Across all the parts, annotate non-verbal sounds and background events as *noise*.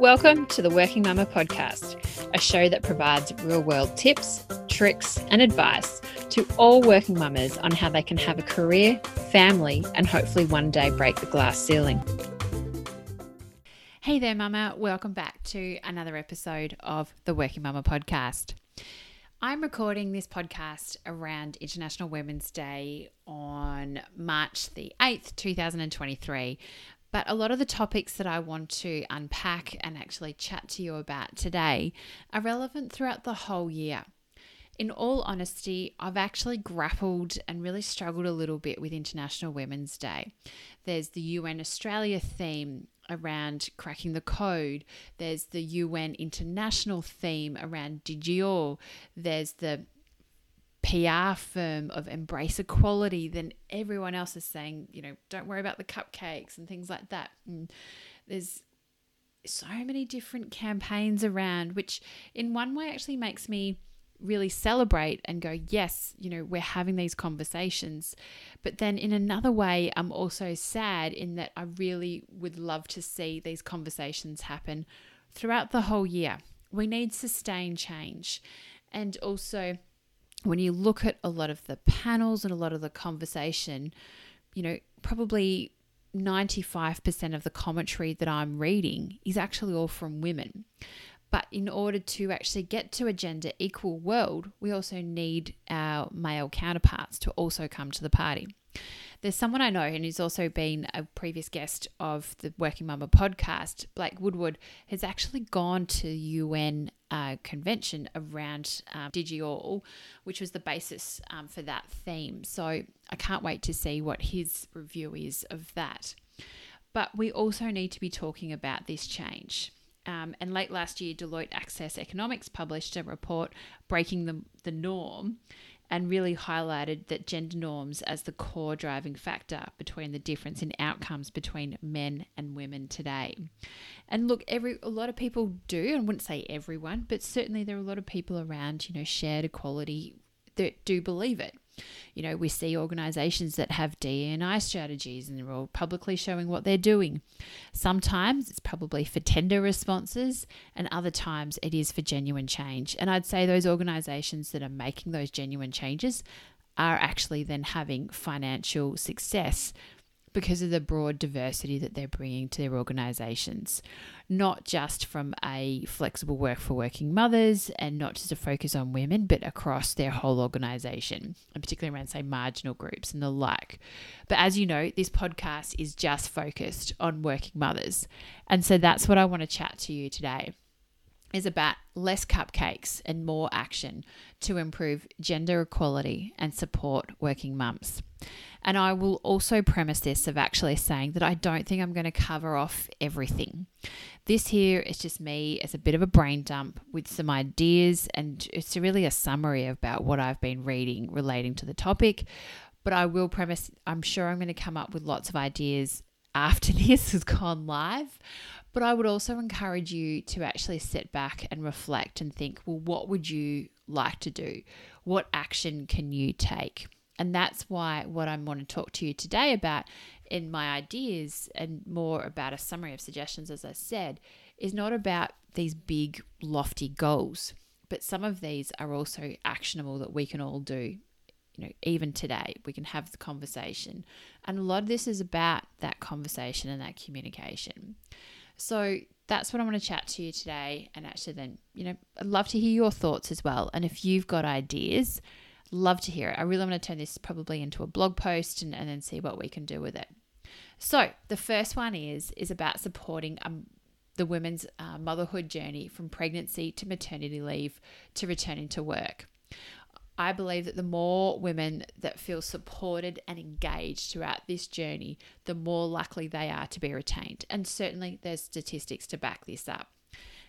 Welcome to the Working Mama podcast, a show that provides real world tips, tricks, and advice to all working mamas on how they can have a career, family, and hopefully one day break the glass ceiling. Hey there, Mama. Welcome back to another episode of the Working Mama podcast. I'm recording this podcast around International Women's Day on March the 8th, 2023. But a lot of the topics that I want to unpack and actually chat to you about today are relevant throughout the whole year. In all honesty, I've actually grappled and really struggled a little bit with International Women's Day. There's the UN Australia theme around cracking the code. There's the UN international theme around DigitALL. There's the PR firm of embrace equality, then everyone else is saying, you know, don't worry about the cupcakes and things like that. And there's so many different campaigns around, which in one way actually makes me really celebrate and go, yes, you know, we're having these conversations. But then in another way, I'm also sad in that I really would love to see these conversations happen throughout the whole year. We need sustained change. And also, when you look at a lot of the panels and a lot of the conversation, you know, probably 95% of the commentary that I'm reading is actually all from women. But in order to actually get to a gender equal world, we also need our male counterparts to also come to the party. There's someone I know, and who's also been a previous guest of the Working Mama podcast, Blake Woodward, has actually gone to UN convention around um, DigitALL, which was the basis um, for that theme. So I can't wait to see what his review is of that. But we also need to be talking about this change. Um, and late last year, Deloitte Access Economics published a report breaking the, the norm and really highlighted that gender norms as the core driving factor between the difference in outcomes between men and women today. And look, every a lot of people do, I wouldn't say everyone, but certainly there are a lot of people around, you know, shared equality that do believe it. You know, we see organizations that have DNI strategies and they're all publicly showing what they're doing. Sometimes it's probably for tender responses, and other times it is for genuine change. And I'd say those organizations that are making those genuine changes are actually then having financial success because of the broad diversity that they're bringing to their organizations, not just from a flexible work for working mothers and not just a focus on women, but across their whole organization, and particularly around, say, marginal groups and the like. But as you know, this podcast is just focused on working mothers. And so that's what I want to chat to you today is about less cupcakes and more action to improve gender equality and support working mums. And I will also premise this of actually saying that I don't think I'm going to cover off everything. This here is just me as a bit of a brain dump with some ideas, and it's really a summary about what I've been reading relating to the topic. But I will premise, I'm sure I'm going to come up with lots of ideas after *laughs* this has gone live. But I would also encourage you to actually sit back and reflect and think, well, what would you like to do? What action can you take? And that's why what I want to talk to you today about in my ideas and more about a summary of suggestions, as I said, is not about these big, lofty goals, but some of these are also actionable that we can all do. You know, even today, we can have the conversation. And a lot of this is about that conversation and that communication. So that's what I want to chat to you today. And actually, then, you know, I'd love to hear your thoughts as well. And if you've got ideas, love to hear it. I really want to turn this probably into a blog post and, and then see what we can do with it. So the first one is is about supporting um, the women's uh, motherhood journey from pregnancy to maternity leave to returning to work. I believe that the more women that feel supported and engaged throughout this journey, the more likely they are to be retained. And certainly there's statistics to back this up.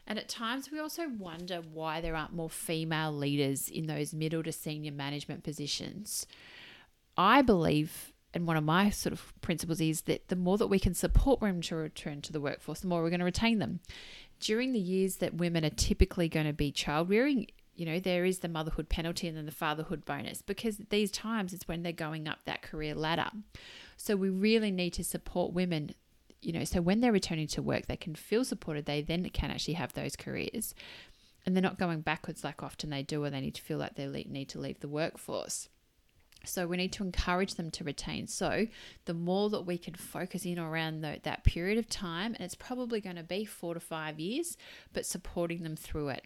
And at times we also wonder why there aren't more female leaders in those middle to senior management positions. I believe, and one of my sort of principles is that the more that we can support women to return to the workforce, the more we're going to retain them. During the years that women are typically going to be child rearing, you know, there is the motherhood penalty and then the fatherhood bonus because these times it's when they're going up that career ladder. So we really need to support women you know, so when they're returning to work, they can feel supported. They then can actually have those careers and they're not going backwards like often they do, or they need to feel like they need to leave the workforce. So we need to encourage them to retain. So the more that we can focus in around the, that period of time, and it's probably going to be four to five years, but supporting them through it.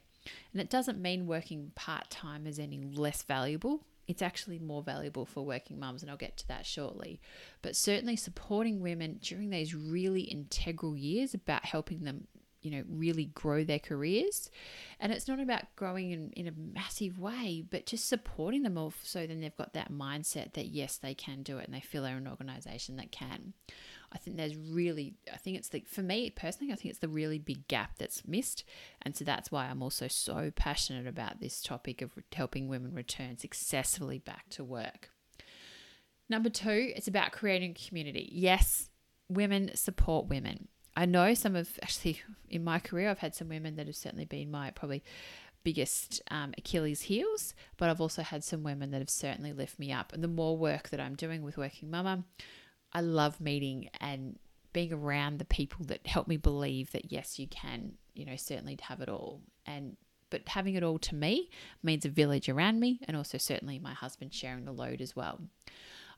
And it doesn't mean working part time is any less valuable. It's actually more valuable for working mums, and I'll get to that shortly. But certainly supporting women during these really integral years about helping them you know really grow their careers and it's not about growing in, in a massive way but just supporting them all so then they've got that mindset that yes they can do it and they feel they're an organization that can i think there's really i think it's the for me personally i think it's the really big gap that's missed. And so that's why i'm also so passionate about this topic of helping women return successfully back to work. Number two it's about creating community. Yes women support women. I know some of actually in my career, I've had some women that have certainly been my probably biggest um, Achilles heels, but I've also had some women that have certainly lifted me up. And the more work that I'm doing with Working Mama, I love meeting and being around the people that help me believe that yes, you can, you know, certainly have it all. And but having it all to me means a village around me and also certainly my husband sharing the load as well.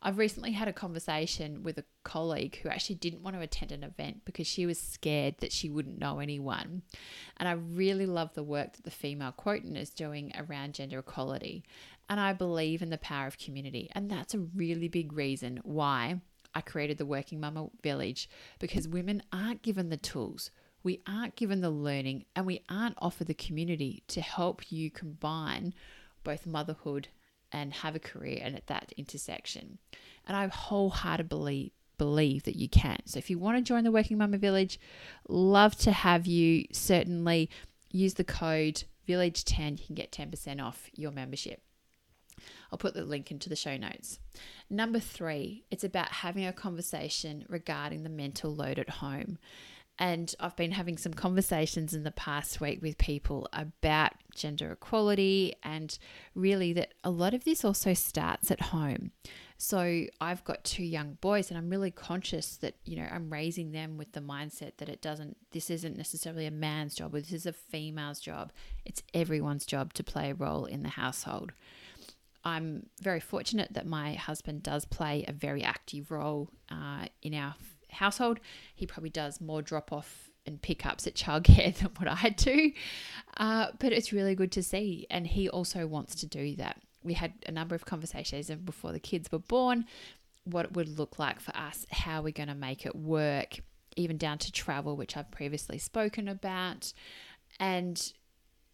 I've recently had a conversation with a colleague who actually didn't want to attend an event because she was scared that she wouldn't know anyone. And I really love the work that the female quotient is doing around gender equality. And I believe in the power of community. And that's a really big reason why I created the Working Mama Village because women aren't given the tools. We aren't given the learning and we aren't offered the community to help you combine both motherhood and have a career and at that intersection. And I wholeheartedly believe that you can. So if you want to join the Working Mama Village, love to have you. Certainly use the code Village10. You can get 10% off your membership. I'll put the link into the show notes. Number three, it's about having a conversation regarding the mental load at home. And I've been having some conversations in the past week with people about gender equality and really that a lot of this also starts at home. So I've got two young boys and I'm really conscious that, you know, I'm raising them with the mindset that it doesn't, this isn't necessarily a man's job or this is a female's job. It's everyone's job to play a role in the household. I'm very fortunate that my husband does play a very active role uh, in our household. He probably does more drop off and pickups at childcare *laughs* than what I do. Uh, but it's really good to see. And he also wants to do that. We had a number of conversations before the kids were born, what it would look like for us, how we're going to make it work, even down to travel, which I've previously spoken about. And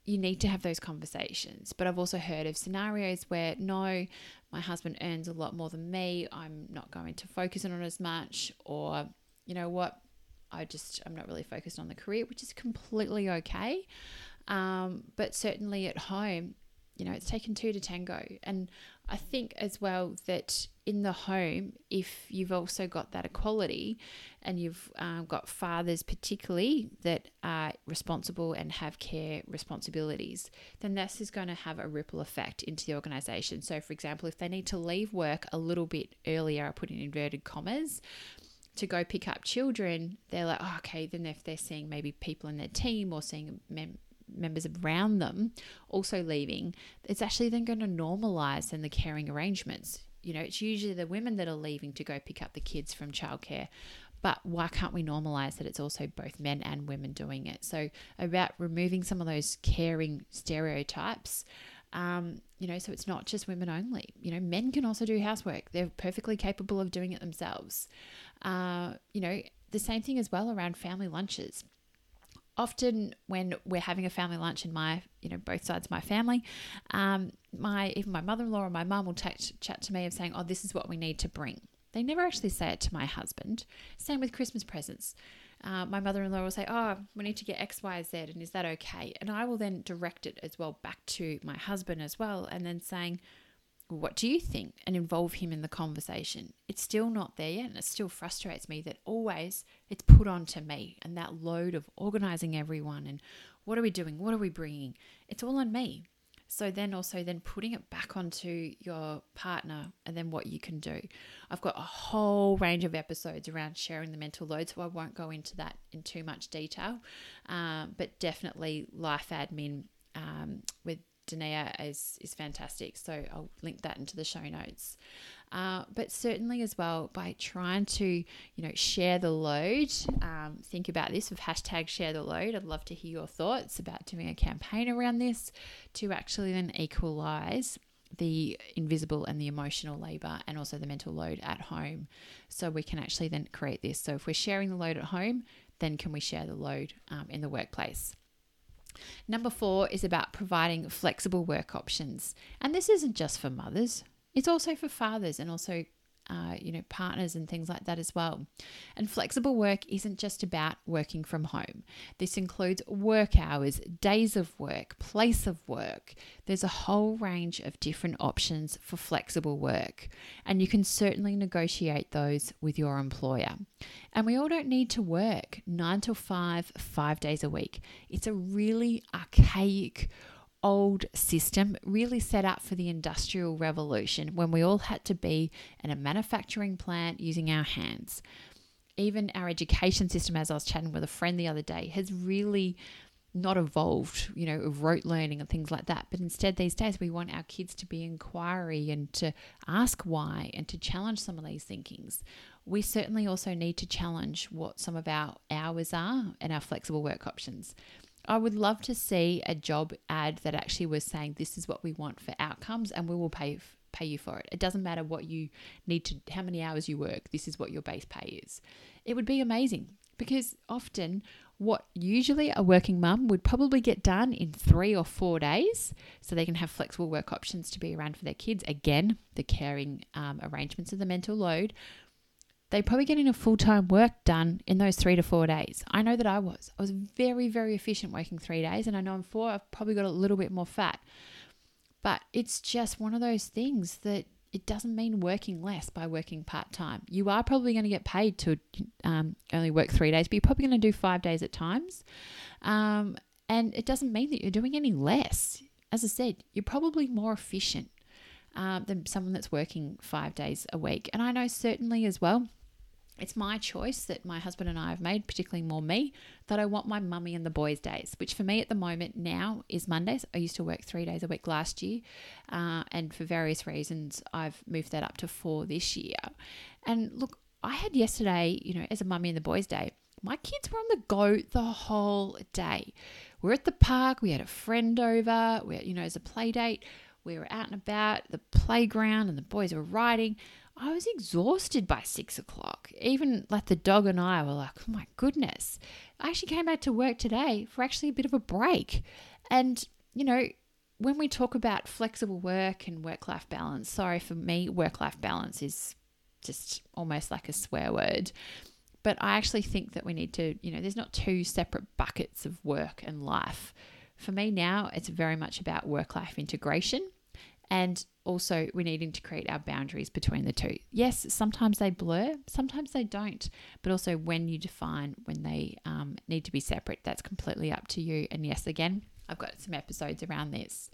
you need to have those conversations. But I've also heard of scenarios where no, my husband earns a lot more than me. I'm not going to focus on it as much. Or, you know what? I just, I'm not really focused on the career, which is completely okay. Um, but certainly at home, you know, it's taken two to tango. And I think as well that in the home, if you've also got that equality and you've um, got fathers, particularly, that are responsible and have care responsibilities, then this is going to have a ripple effect into the organization. So, for example, if they need to leave work a little bit earlier, I put in inverted commas, to go pick up children, they're like, oh, okay, then if they're seeing maybe people in their team or seeing mem- members around them also leaving, it's actually then going to normalize in the caring arrangements. You know, it's usually the women that are leaving to go pick up the kids from childcare. But why can't we normalize that it's also both men and women doing it? So, about removing some of those caring stereotypes. Um, you know, so it's not just women only. You know, men can also do housework. They're perfectly capable of doing it themselves. Uh, you know, the same thing as well around family lunches often when we're having a family lunch in my, you know, both sides of my family, um, my even my mother-in-law or my mum will t- chat to me of saying, "Oh, this is what we need to bring." They never actually say it to my husband. Same with Christmas presents. Uh, my mother-in-law will say, "Oh, we need to get X, Y, Z, and is that okay?" And I will then direct it as well back to my husband as well, and then saying, what do you think and involve him in the conversation it's still not there yet and it still frustrates me that always it's put on to me and that load of organizing everyone and what are we doing what are we bringing it's all on me So then also then putting it back onto your partner and then what you can do. I've got a whole range of episodes around sharing the mental load, so I won't go into that in too much detail. Um, but definitely life admin um, with Dania is is fantastic. So I'll link that into the show notes. Uh, but certainly as well by trying to you know share the load. Um, think about this with hashtag share the load. I'd love to hear your thoughts about doing a campaign around this to actually then equalize the invisible and the emotional labor and also the mental load at home so we can actually then create this so if we're sharing the load at home then can we share the load um, in the workplace Number four is about providing flexible work options. And this isn't just for mothers, it's also for fathers and also uh, you know, partners and things like that as well. And flexible work isn't just about working from home. This includes work hours, days of work, place of work. There's a whole range of different options for flexible work, and you can certainly negotiate those with your employer. And we all don't need to work nine to five, five days a week. It's a really archaic old system really set up for the industrial revolution when we all had to be in a manufacturing plant using our hands. Even our education system, as I was chatting with a friend the other day, has really not evolved, you know, rote learning and things like that. But instead, these days, we want our kids to be inquiry and to ask why and to challenge some of these thinkings. We certainly also need to challenge what some of our hours are and our flexible work options. I would love to see a job ad that actually was saying this is what we want for outcomes and we will pay pay you for it. It doesn't matter what you need to how many hours you work. This is what your base pay is. It would be amazing because often what usually a working mum would probably get done in 3 or 4 days so they can have flexible work options to be around for their kids. Again, the caring um, arrangements of the mental load they probably getting a full time work done in those three to four days. I know that I was. I was very, very efficient working three days, and I know in four I've probably got a little bit more fat. But it's just one of those things that it doesn't mean working less by working part time. You are probably going to get paid to um, only work three days, but you're probably going to do five days at times. Um, and it doesn't mean that you're doing any less. As I said, you're probably more efficient um, than someone that's working five days a week. And I know certainly as well it's my choice that my husband and I have made, particularly more me, that I want my mummy and the boys' days, which for me at the moment now is Mondays. I used to work three days a week last year, uh, and for various reasons, I've moved that up to four this year. And look, I had yesterday, you know, as a mummy and the boys' day, my kids were on the go the whole day. We are at the park, we had a friend over, we, you know, as a play date, we were out and about the playground, and the boys were riding. I was exhausted by six o'clock. Even like the dog and I were like, oh my goodness. I actually came back to work today for actually a bit of a break. And, you know, when we talk about flexible work and work life balance, sorry for me, work life balance is just almost like a swear word. But I actually think that we need to, you know, there's not two separate buckets of work and life. For me now, it's very much about work life integration and also we're needing to create our boundaries between the two. Yes, sometimes they blur, sometimes they don't, but also when you define when they um, need to be separate, that's completely up to you. And yes, again, I've got some episodes around this.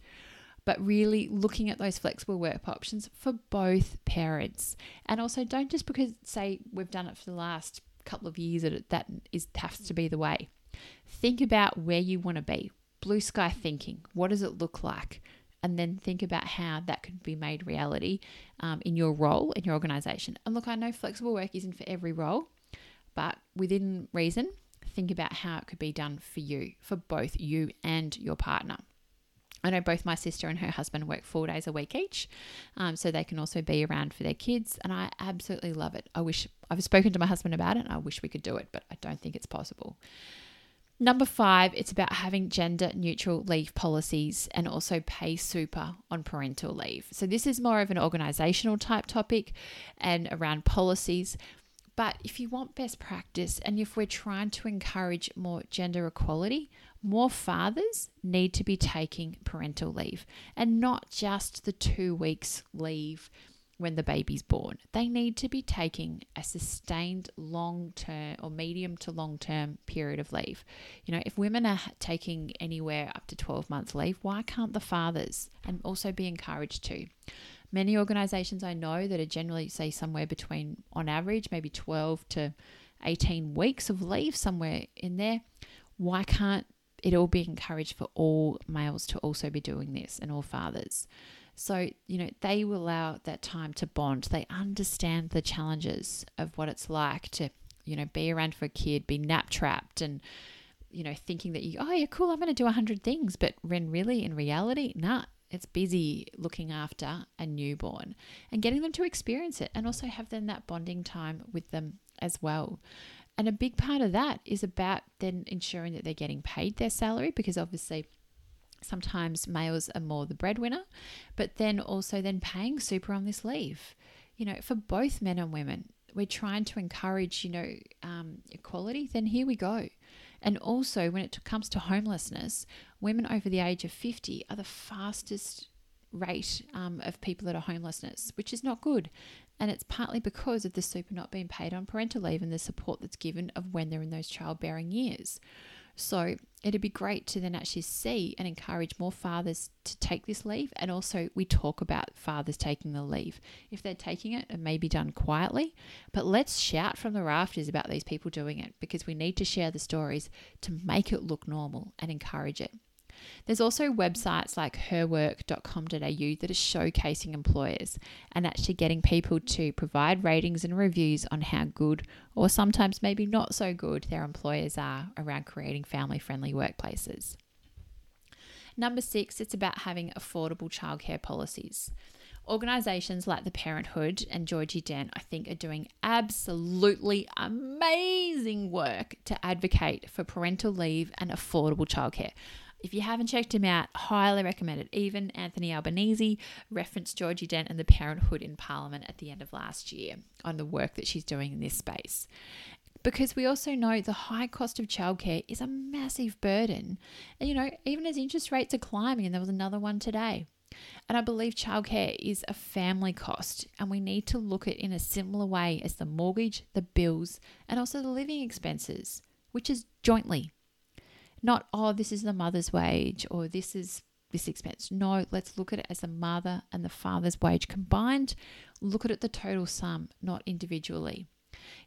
But really looking at those flexible work options for both parents. And also don't just because say we've done it for the last couple of years that that is has to be the way. Think about where you want to be. Blue sky thinking. What does it look like? And then think about how that could be made reality um, in your role in your organization. And look, I know flexible work isn't for every role, but within reason, think about how it could be done for you, for both you and your partner. I know both my sister and her husband work four days a week each, um, so they can also be around for their kids, and I absolutely love it. I wish I've spoken to my husband about it, and I wish we could do it, but I don't think it's possible. Number five, it's about having gender neutral leave policies and also pay super on parental leave. So, this is more of an organizational type topic and around policies. But if you want best practice and if we're trying to encourage more gender equality, more fathers need to be taking parental leave and not just the two weeks leave when the baby's born. They need to be taking a sustained long term or medium to long term period of leave. You know, if women are taking anywhere up to 12 months leave, why can't the fathers and also be encouraged to? Many organizations I know that are generally, say, somewhere between, on average, maybe 12 to 18 weeks of leave, somewhere in there. Why can't it all be encouraged for all males to also be doing this and all fathers? So, you know, they will allow that time to bond. They understand the challenges of what it's like to, you know, be around for a kid, be nap trapped and, you know, thinking that you, oh, yeah, cool, I'm going to do a hundred things. But when really in reality, nah, it's busy looking after a newborn and getting them to experience it and also have then that bonding time with them as well. And a big part of that is about then ensuring that they're getting paid their salary because obviously sometimes males are more the breadwinner, but then also then paying super on this leave. You know, for both men and women, we're trying to encourage, you know, um, equality, then here we go. And also, when it comes to homelessness, women over the age of 50 are the fastest rate um, of people that are homelessness, which is not good. And it's partly because of the super not being paid on parental leave and the support that's given of when they're in those childbearing years. So it'd be great to then actually see and encourage more fathers to take this leave. And also, we talk about fathers taking the leave. If they're taking it, it may be done quietly, but let's shout from the rafters about these people doing it because we need to share the stories to make it look normal and encourage it. There's also websites like herwork.com.au that are showcasing employers and actually getting people to provide ratings and reviews on how good or sometimes maybe not so good their employers are around creating family friendly workplaces. Number six, it's about having affordable childcare policies. Organisations like the Parenthood and Georgie Dent, I think, are doing absolutely amazing work to advocate for parental leave and affordable childcare. If you haven't checked him out, highly recommend it. Even Anthony Albanese referenced Georgie Dent and the Parenthood in Parliament at the end of last year on the work that she's doing in this space. Because we also know the high cost of childcare is a massive burden. And, you know, even as interest rates are climbing, and there was another one today. And I believe childcare is a family cost, and we need to look at it in a similar way as the mortgage, the bills, and also the living expenses, which is jointly not, oh, this is the mother's wage or this is this expense. No, let's look at it as the mother and the father's wage combined. Look at it the total sum, not individually.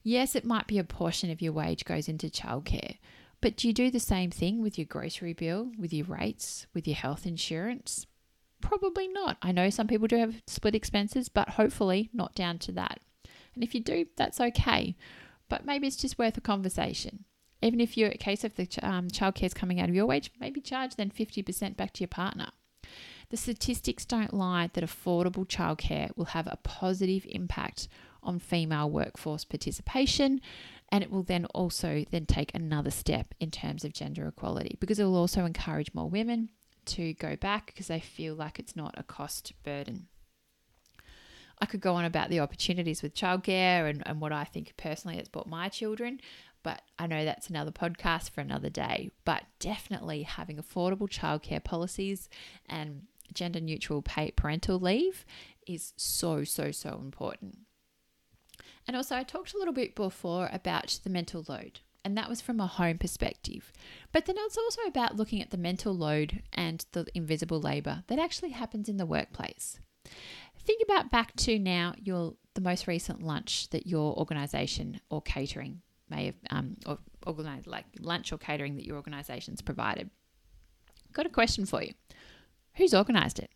Yes, it might be a portion of your wage goes into childcare, but do you do the same thing with your grocery bill, with your rates, with your health insurance? Probably not. I know some people do have split expenses, but hopefully not down to that. And if you do, that's okay. But maybe it's just worth a conversation. Even if you're a case of the um, childcare is coming out of your wage, maybe charge then 50% back to your partner. The statistics don't lie that affordable childcare will have a positive impact on female workforce participation and it will then also then take another step in terms of gender equality because it will also encourage more women to go back because they feel like it's not a cost burden. I could go on about the opportunities with childcare and, and what I think personally it's brought my children, but I know that's another podcast for another day. But definitely having affordable childcare policies and gender neutral parental leave is so, so, so important. And also, I talked a little bit before about the mental load, and that was from a home perspective. But then it's also about looking at the mental load and the invisible labor that actually happens in the workplace. Think about back to now your the most recent lunch that your organization or catering may have um, or organized like lunch or catering that your organization's provided. Got a question for you. Who's organized it?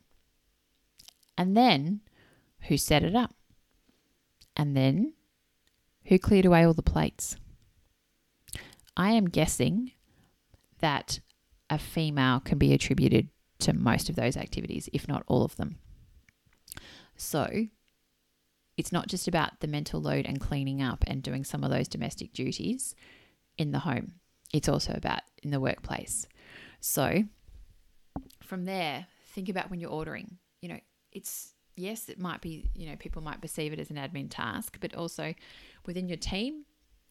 And then who set it up? And then who cleared away all the plates? I am guessing that a female can be attributed to most of those activities, if not all of them. So it's not just about the mental load and cleaning up and doing some of those domestic duties in the home, it's also about in the workplace. So, from there, think about when you're ordering. You know, it's yes, it might be, you know, people might perceive it as an admin task, but also within your team,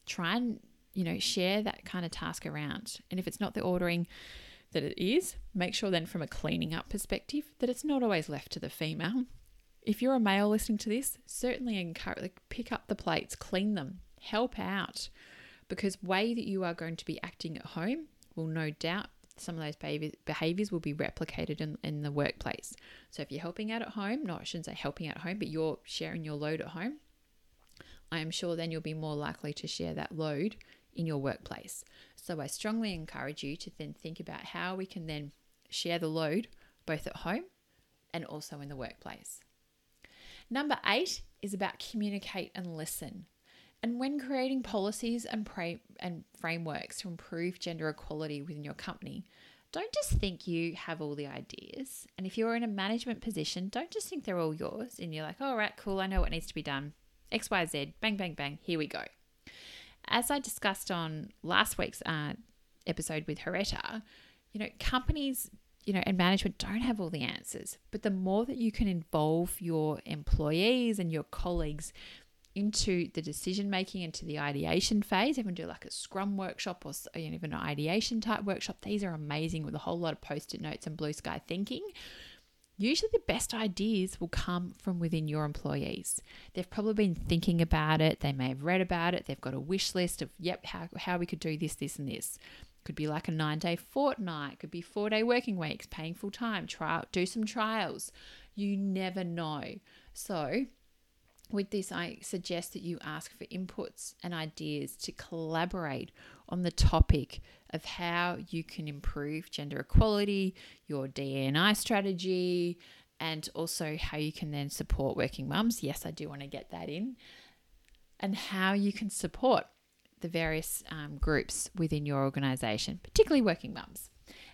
try and, you know, share that kind of task around. And if it's not the ordering that it is, make sure then from a cleaning up perspective that it's not always left to the female if you're a male listening to this, certainly encourage like pick up the plates, clean them, help out, because way that you are going to be acting at home will no doubt some of those behaviors will be replicated in, in the workplace. So if you're helping out at home, no, I shouldn't say helping out at home, but you're sharing your load at home, I am sure then you'll be more likely to share that load in your workplace. So I strongly encourage you to then think about how we can then share the load both at home and also in the workplace. Number eight is about communicate and listen. And when creating policies and, pra- and frameworks to improve gender equality within your company, don't just think you have all the ideas. And if you're in a management position, don't just think they're all yours and you're like, all right, cool, I know what needs to be done. X, Y, Z, bang, bang, bang, here we go. As I discussed on last week's uh, episode with Horetta, you know, companies you know, and management don't have all the answers. But the more that you can involve your employees and your colleagues into the decision making, into the ideation phase, even do like a scrum workshop or you know, even an ideation type workshop, these are amazing with a whole lot of post it notes and blue sky thinking. Usually, the best ideas will come from within your employees. They've probably been thinking about it, they may have read about it, they've got a wish list of, yep, how, how we could do this, this, and this. Could be like a nine day fortnight, could be four day working weeks, paying full time, try do some trials. You never know. So with this, I suggest that you ask for inputs and ideas to collaborate on the topic of how you can improve gender equality, your DNI strategy, and also how you can then support working mums. Yes, I do want to get that in. And how you can support the various um, groups within your organization, particularly working mums.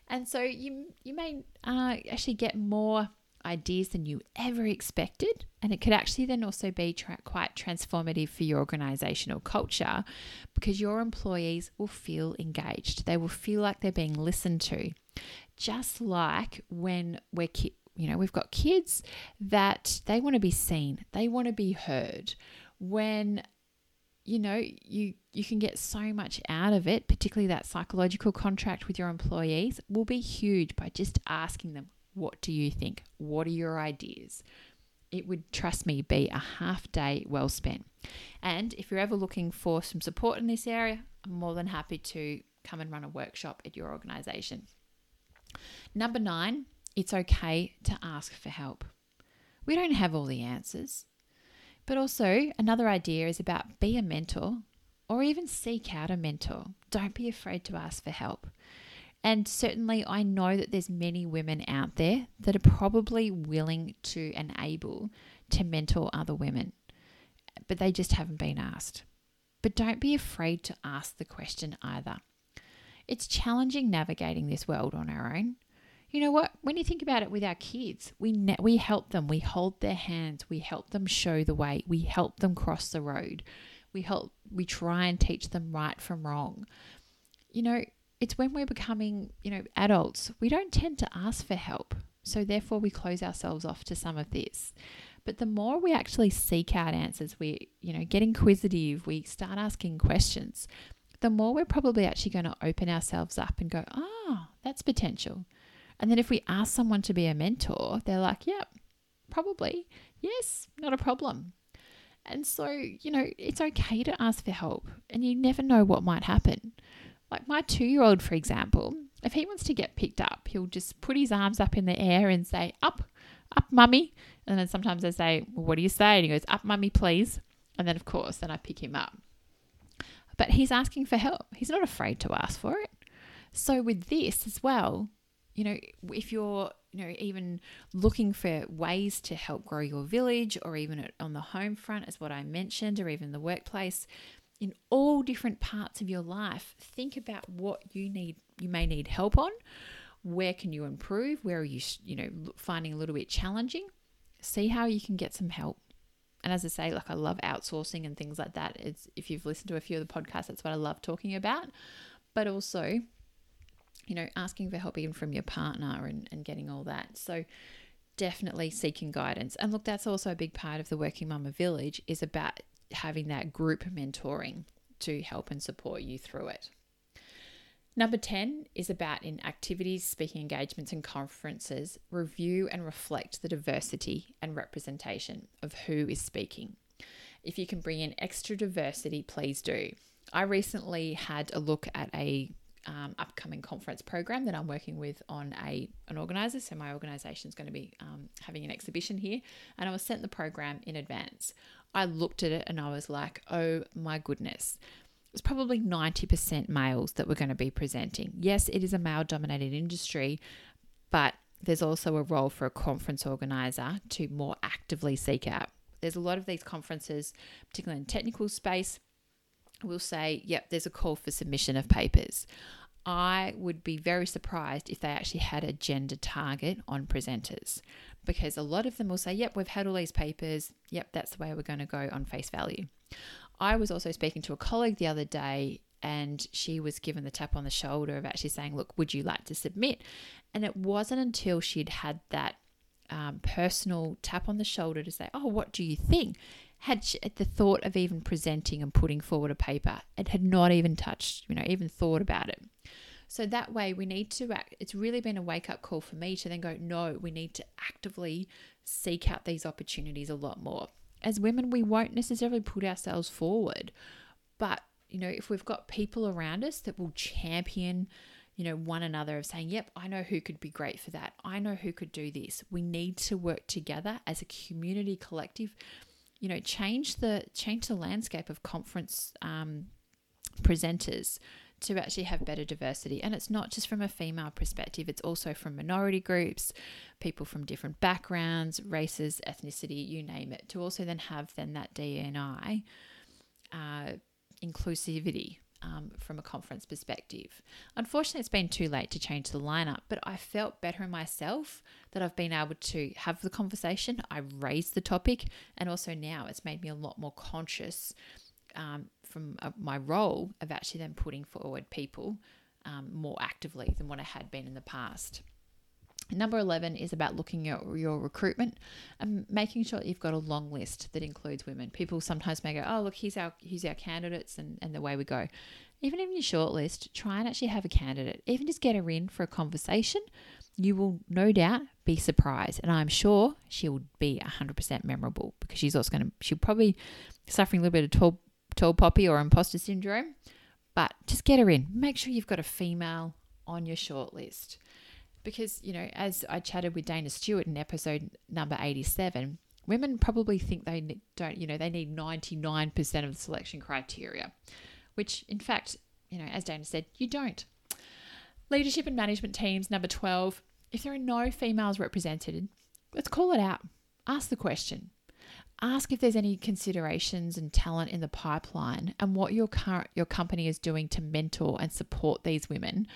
And so you you may uh, actually get more ideas than you ever expected, and it could actually then also be tra- quite transformative for your organizational culture because your employees will feel engaged. They will feel like they're being listened to, just like when we're ki- you know we've got kids that they want to be seen, they want to be heard. When you know you you can get so much out of it particularly that psychological contract with your employees will be huge by just asking them what do you think? What are your ideas? It would trust me be a half day well spent. And if you're ever looking for some support in this area i'm more than happy to come and run a workshop at your organization. Number 9 it's okay to ask for help. We don't have all the answers but also, another idea is about be a mentor or even seek out a mentor. Don't be afraid to ask for help. And certainly, I know that there's many women out there that are probably willing to and able to mentor other women, but they just haven't been asked. But don't be afraid to ask the question either. It's challenging navigating this world on our own you know what? When you think about it with our kids, we ne- we help them, we hold their hands, we help them show the way, we help them cross the road. We help we try and teach them right from wrong. You know, it's when we're becoming, you know, adults, we don't tend to ask for help. So therefore we close ourselves off to some of this. But the more we actually seek out answers, we, you know, get inquisitive, we start asking questions, the more we're probably actually going to open ourselves up and go, oh, that's potential. And then if we ask someone to be a mentor, they're like, yeah, probably. Yes, not a problem. And so, you know, it's okay to ask for help and you never know what might happen. Like my two year old, for example, if he wants to get picked up, he'll just put his arms up in the air and say, Up, up, mummy. And then sometimes I say, Well, what do you say? And he goes, Up, mummy, please. And then, of course, then I pick him up. But he's asking for help. He's not afraid to ask for it. So, with this as well, you know, if you're, you know, even looking for ways to help grow your village or even on the home front, as what I mentioned, or even the workplace, in all different parts of your life, think about what you need, you may need help on. Where can you improve? Where are you, you know, finding a little bit challenging? See how you can get some help. And as I say, like I love outsourcing and things like that. It's if you've listened to a few of the podcasts, that's what I love talking about. But also you know, asking for help even from your partner and, and getting all that. So definitely seeking guidance. And look, that's also a big part of the Working Mama Village is about having that group mentoring to help and support you through it. Number 10 is about in activities, speaking engagements, and conferences, review and reflect the diversity and representation of who is speaking. If you can bring in extra diversity, please do. I recently had a look at a um, upcoming conference program that I'm working with on a an organizer. So my organisation is going to be um, having an exhibition here, and I was sent the program in advance. I looked at it and I was like, oh my goodness. It's probably 90% males that we're going to be presenting. Yes, it is a male dominated industry, but there's also a role for a conference organizer to more actively seek out. There's a lot of these conferences, particularly in technical space, will say, yep, there's a call for submission of papers. I would be very surprised if they actually had a gender target on presenters because a lot of them will say, yep, we've had all these papers. Yep, that's the way we're going to go on face value. I was also speaking to a colleague the other day and she was given the tap on the shoulder of actually saying, look, would you like to submit? And it wasn't until she'd had that um, personal tap on the shoulder to say, oh, what do you think? Had the thought of even presenting and putting forward a paper and had not even touched, you know, even thought about it. So that way we need to act. It's really been a wake up call for me to then go, no, we need to actively seek out these opportunities a lot more. As women, we won't necessarily put ourselves forward, but you know, if we've got people around us that will champion, you know, one another of saying, yep, I know who could be great for that. I know who could do this. We need to work together as a community collective you know change the change the landscape of conference um, presenters to actually have better diversity. And it's not just from a female perspective it's also from minority groups people from different backgrounds races ethnicity you name it to also then have then that dni uh, inclusivity um, from a conference perspective. Unfortunately, it's been too late to change the lineup, but I felt better in myself that I've been able to have the conversation. I raised the topic, and also now it's made me a lot more conscious um, from uh, my role of actually then putting forward people um, more actively than what I had been in the past. Number 11 is about looking at your recruitment and making sure you've got a long list that includes women. People sometimes may go, oh, look, here's our, here's our candidates and, and the way we go. Even in your shortlist, try and actually have a candidate. Even just get her in for a conversation. You will no doubt be surprised. And I'm sure she'll be 100% memorable because she's also going to, she'll probably suffering a little bit of tall, tall poppy or imposter syndrome. But just get her in. Make sure you've got a female on your shortlist because, you know, as I chatted with Dana Stewart in episode number 87, women probably think they don't, you know, they need 99% of the selection criteria, which in fact, you know, as Dana said, you don't. Leadership and management teams, number 12, if there are no females represented, let's call it out. Ask the question. Ask if there's any considerations and talent in the pipeline and what your current your company is doing to mentor and support these women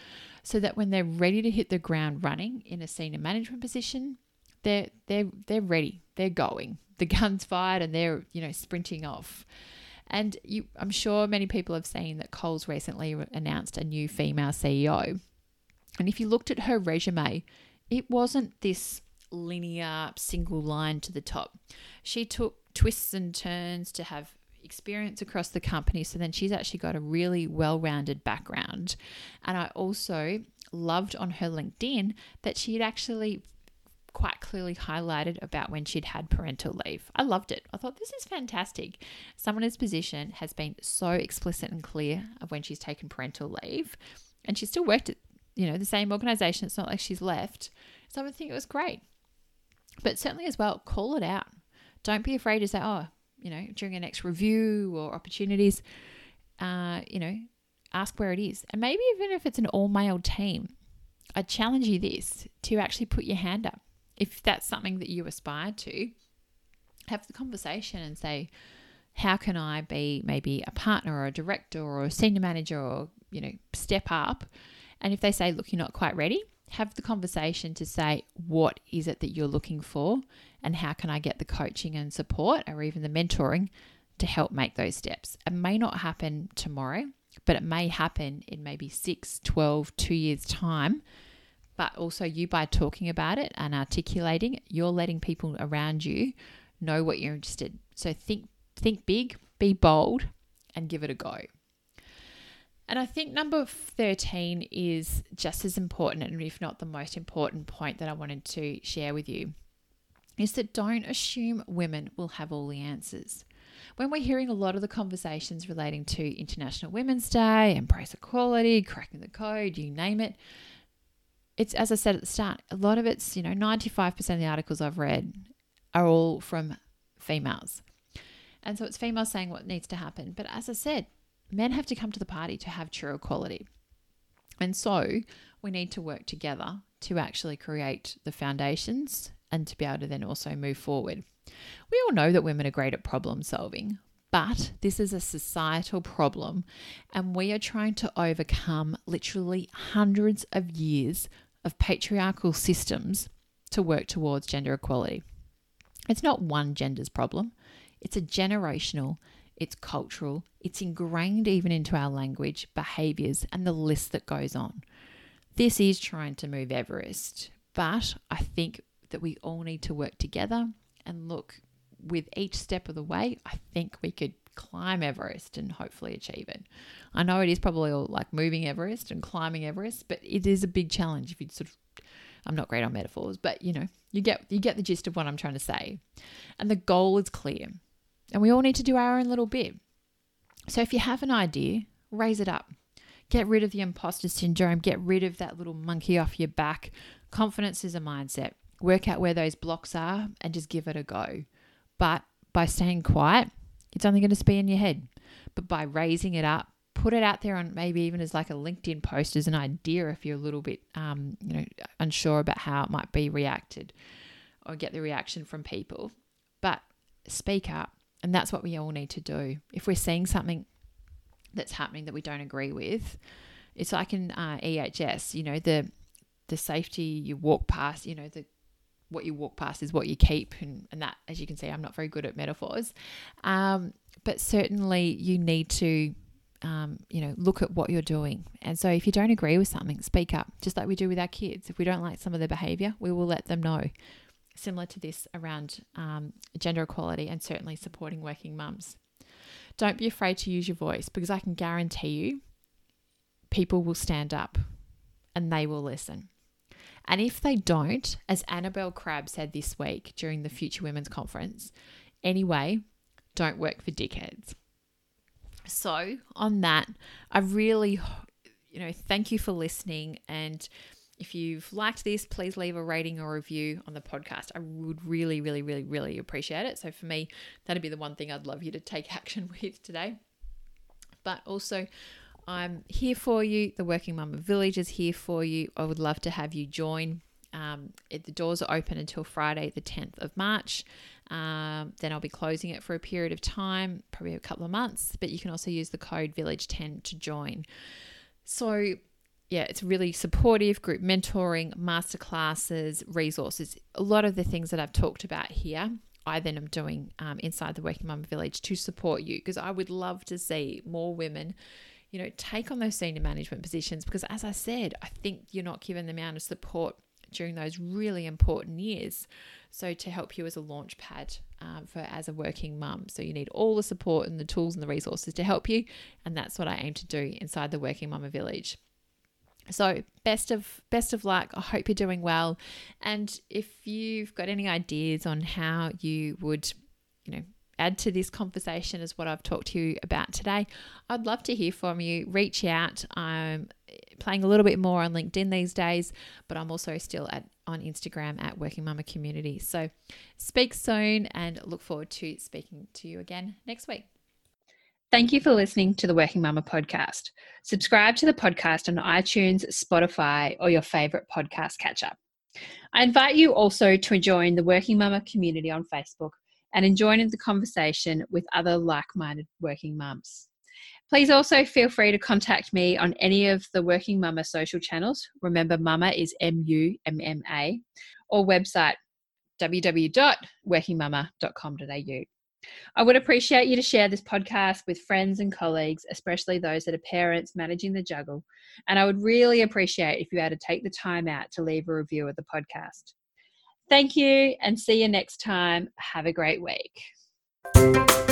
so that when they're ready to hit the ground running in a senior management position, they're they're they're ready. They're going. The gun's fired and they're, you know, sprinting off. And you I'm sure many people have seen that Coles recently announced a new female CEO. And if you looked at her resume, it wasn't this linear single line to the top. She took twists and turns to have experience across the company. So then she's actually got a really well rounded background. And I also loved on her LinkedIn that she had actually quite clearly highlighted about when she'd had parental leave. I loved it. I thought this is fantastic. Someone in position has been so explicit and clear of when she's taken parental leave, and she still worked at you know the same organization. It's not like she's left. So I would think it was great. But certainly as well, call it out. Don't be afraid to say, "Oh, you know, during a next review or opportunities, uh, you know, ask where it is. And maybe even if it's an all male team, I challenge you this to actually put your hand up. If that's something that you aspire to, have the conversation and say, how can I be maybe a partner or a director or a senior manager or, you know, step up? And if they say, look, you're not quite ready, have the conversation to say, what is it that you're looking for? and how can I get the coaching and support or even the mentoring to help make those steps. It may not happen tomorrow, but it may happen in maybe 6, 12, 2 years time. But also you by talking about it and articulating it, you're letting people around you know what you're interested. So think think big, be bold and give it a go. And I think number 13 is just as important, and if not the most important point that I wanted to share with you, is that don't assume women will have all the answers. When we're hearing a lot of the conversations relating to International Women's Day, embrace equality, cracking the code, you name it, it's as I said at the start, a lot of it's, you know, 95% of the articles I've read are all from females. And so it's females saying what needs to happen. But as I said, men have to come to the party to have true equality. And so we need to work together to actually create the foundations and to be able to then also move forward. We all know that women are great at problem solving, but this is a societal problem, and we are trying to overcome literally hundreds of years of patriarchal systems to work towards gender equality. It's not one gender's problem, it's a generational, it's cultural, it's ingrained even into our language, behaviors, and the list that goes on. This is trying to move Everest, but I think that we all need to work together and look with each step of the way. I think we could climb Everest and hopefully achieve it. I know it is probably all like moving Everest and climbing Everest, but it is a big challenge if you sort of I'm not great on metaphors, but you know, you get you get the gist of what I'm trying to say. And the goal is clear. And we all need to do our own little bit. So if you have an idea, raise it up. Get rid of the imposter syndrome, get rid of that little monkey off your back. Confidence is a mindset. Work out where those blocks are and just give it a go. But by staying quiet, it's only going to be in your head. But by raising it up, put it out there on maybe even as like a LinkedIn post as an idea if you're a little bit um, you know unsure about how it might be reacted or get the reaction from people. But speak up, and that's what we all need to do. If we're seeing something that's happening that we don't agree with, it's like in uh, EHS, you know, the the safety you walk past, you know, the what you walk past is what you keep, and, and that, as you can see, I'm not very good at metaphors, um, but certainly you need to um, you know, look at what you're doing. And so if you don't agree with something, speak up, just like we do with our kids. If we don't like some of their behavior, we will let them know. Similar to this around um, gender equality and certainly supporting working mums. Don't be afraid to use your voice because I can guarantee you people will stand up and they will listen. And if they don't, as Annabel Crabb said this week during the Future Women's Conference, anyway, don't work for dickheads. So, on that, I really, you know, thank you for listening. And if you've liked this, please leave a rating or review on the podcast. I would really, really, really, really appreciate it. So, for me, that'd be the one thing I'd love you to take *laughs* action with today. But also, I'm here for you. The Working Mumma Village is here for you. I would love to have you join. Um, it, the doors are open until Friday, the 10th of March. Um, then I'll be closing it for a period of time, probably a couple of months, but you can also use the code Village10 to join. So, yeah, it's really supportive group mentoring, masterclasses, resources, a lot of the things that I've talked about here. I then am doing um, inside the Working Mum Village to support you because I would love to see more women, you know, take on those senior management positions because, as I said, I think you're not given the amount of support during those really important years. So to help you as a launch pad um, for as a working mum, so you need all the support and the tools and the resources to help you, and that's what I aim to do inside the Working Mumma Village. So best of best of luck. I hope you're doing well, and if you've got any ideas on how you would, you know, add to this conversation as what I've talked to you about today, I'd love to hear from you. Reach out. I'm playing a little bit more on LinkedIn these days, but I'm also still at on Instagram at Working Mumma Community. So speak soon and look forward to speaking to you again next week. Thank you for listening to the Working Mumma podcast. Subscribe to the podcast on iTunes, Spotify, or your favorite podcast catcher. I invite you also to join the Working Mumma community on Facebook and join in the conversation with other like minded working mums. Please also feel free to contact me on any of the Working Mumma social channels. Remember, Mumma is M U M M A, or website www.workingmumma.com.au. I would appreciate you to share this podcast with friends and colleagues, especially those that are parents managing the juggle. And I would really appreciate if you had to take the time out to leave a review of the podcast. Thank you and see you next time. Have a great week.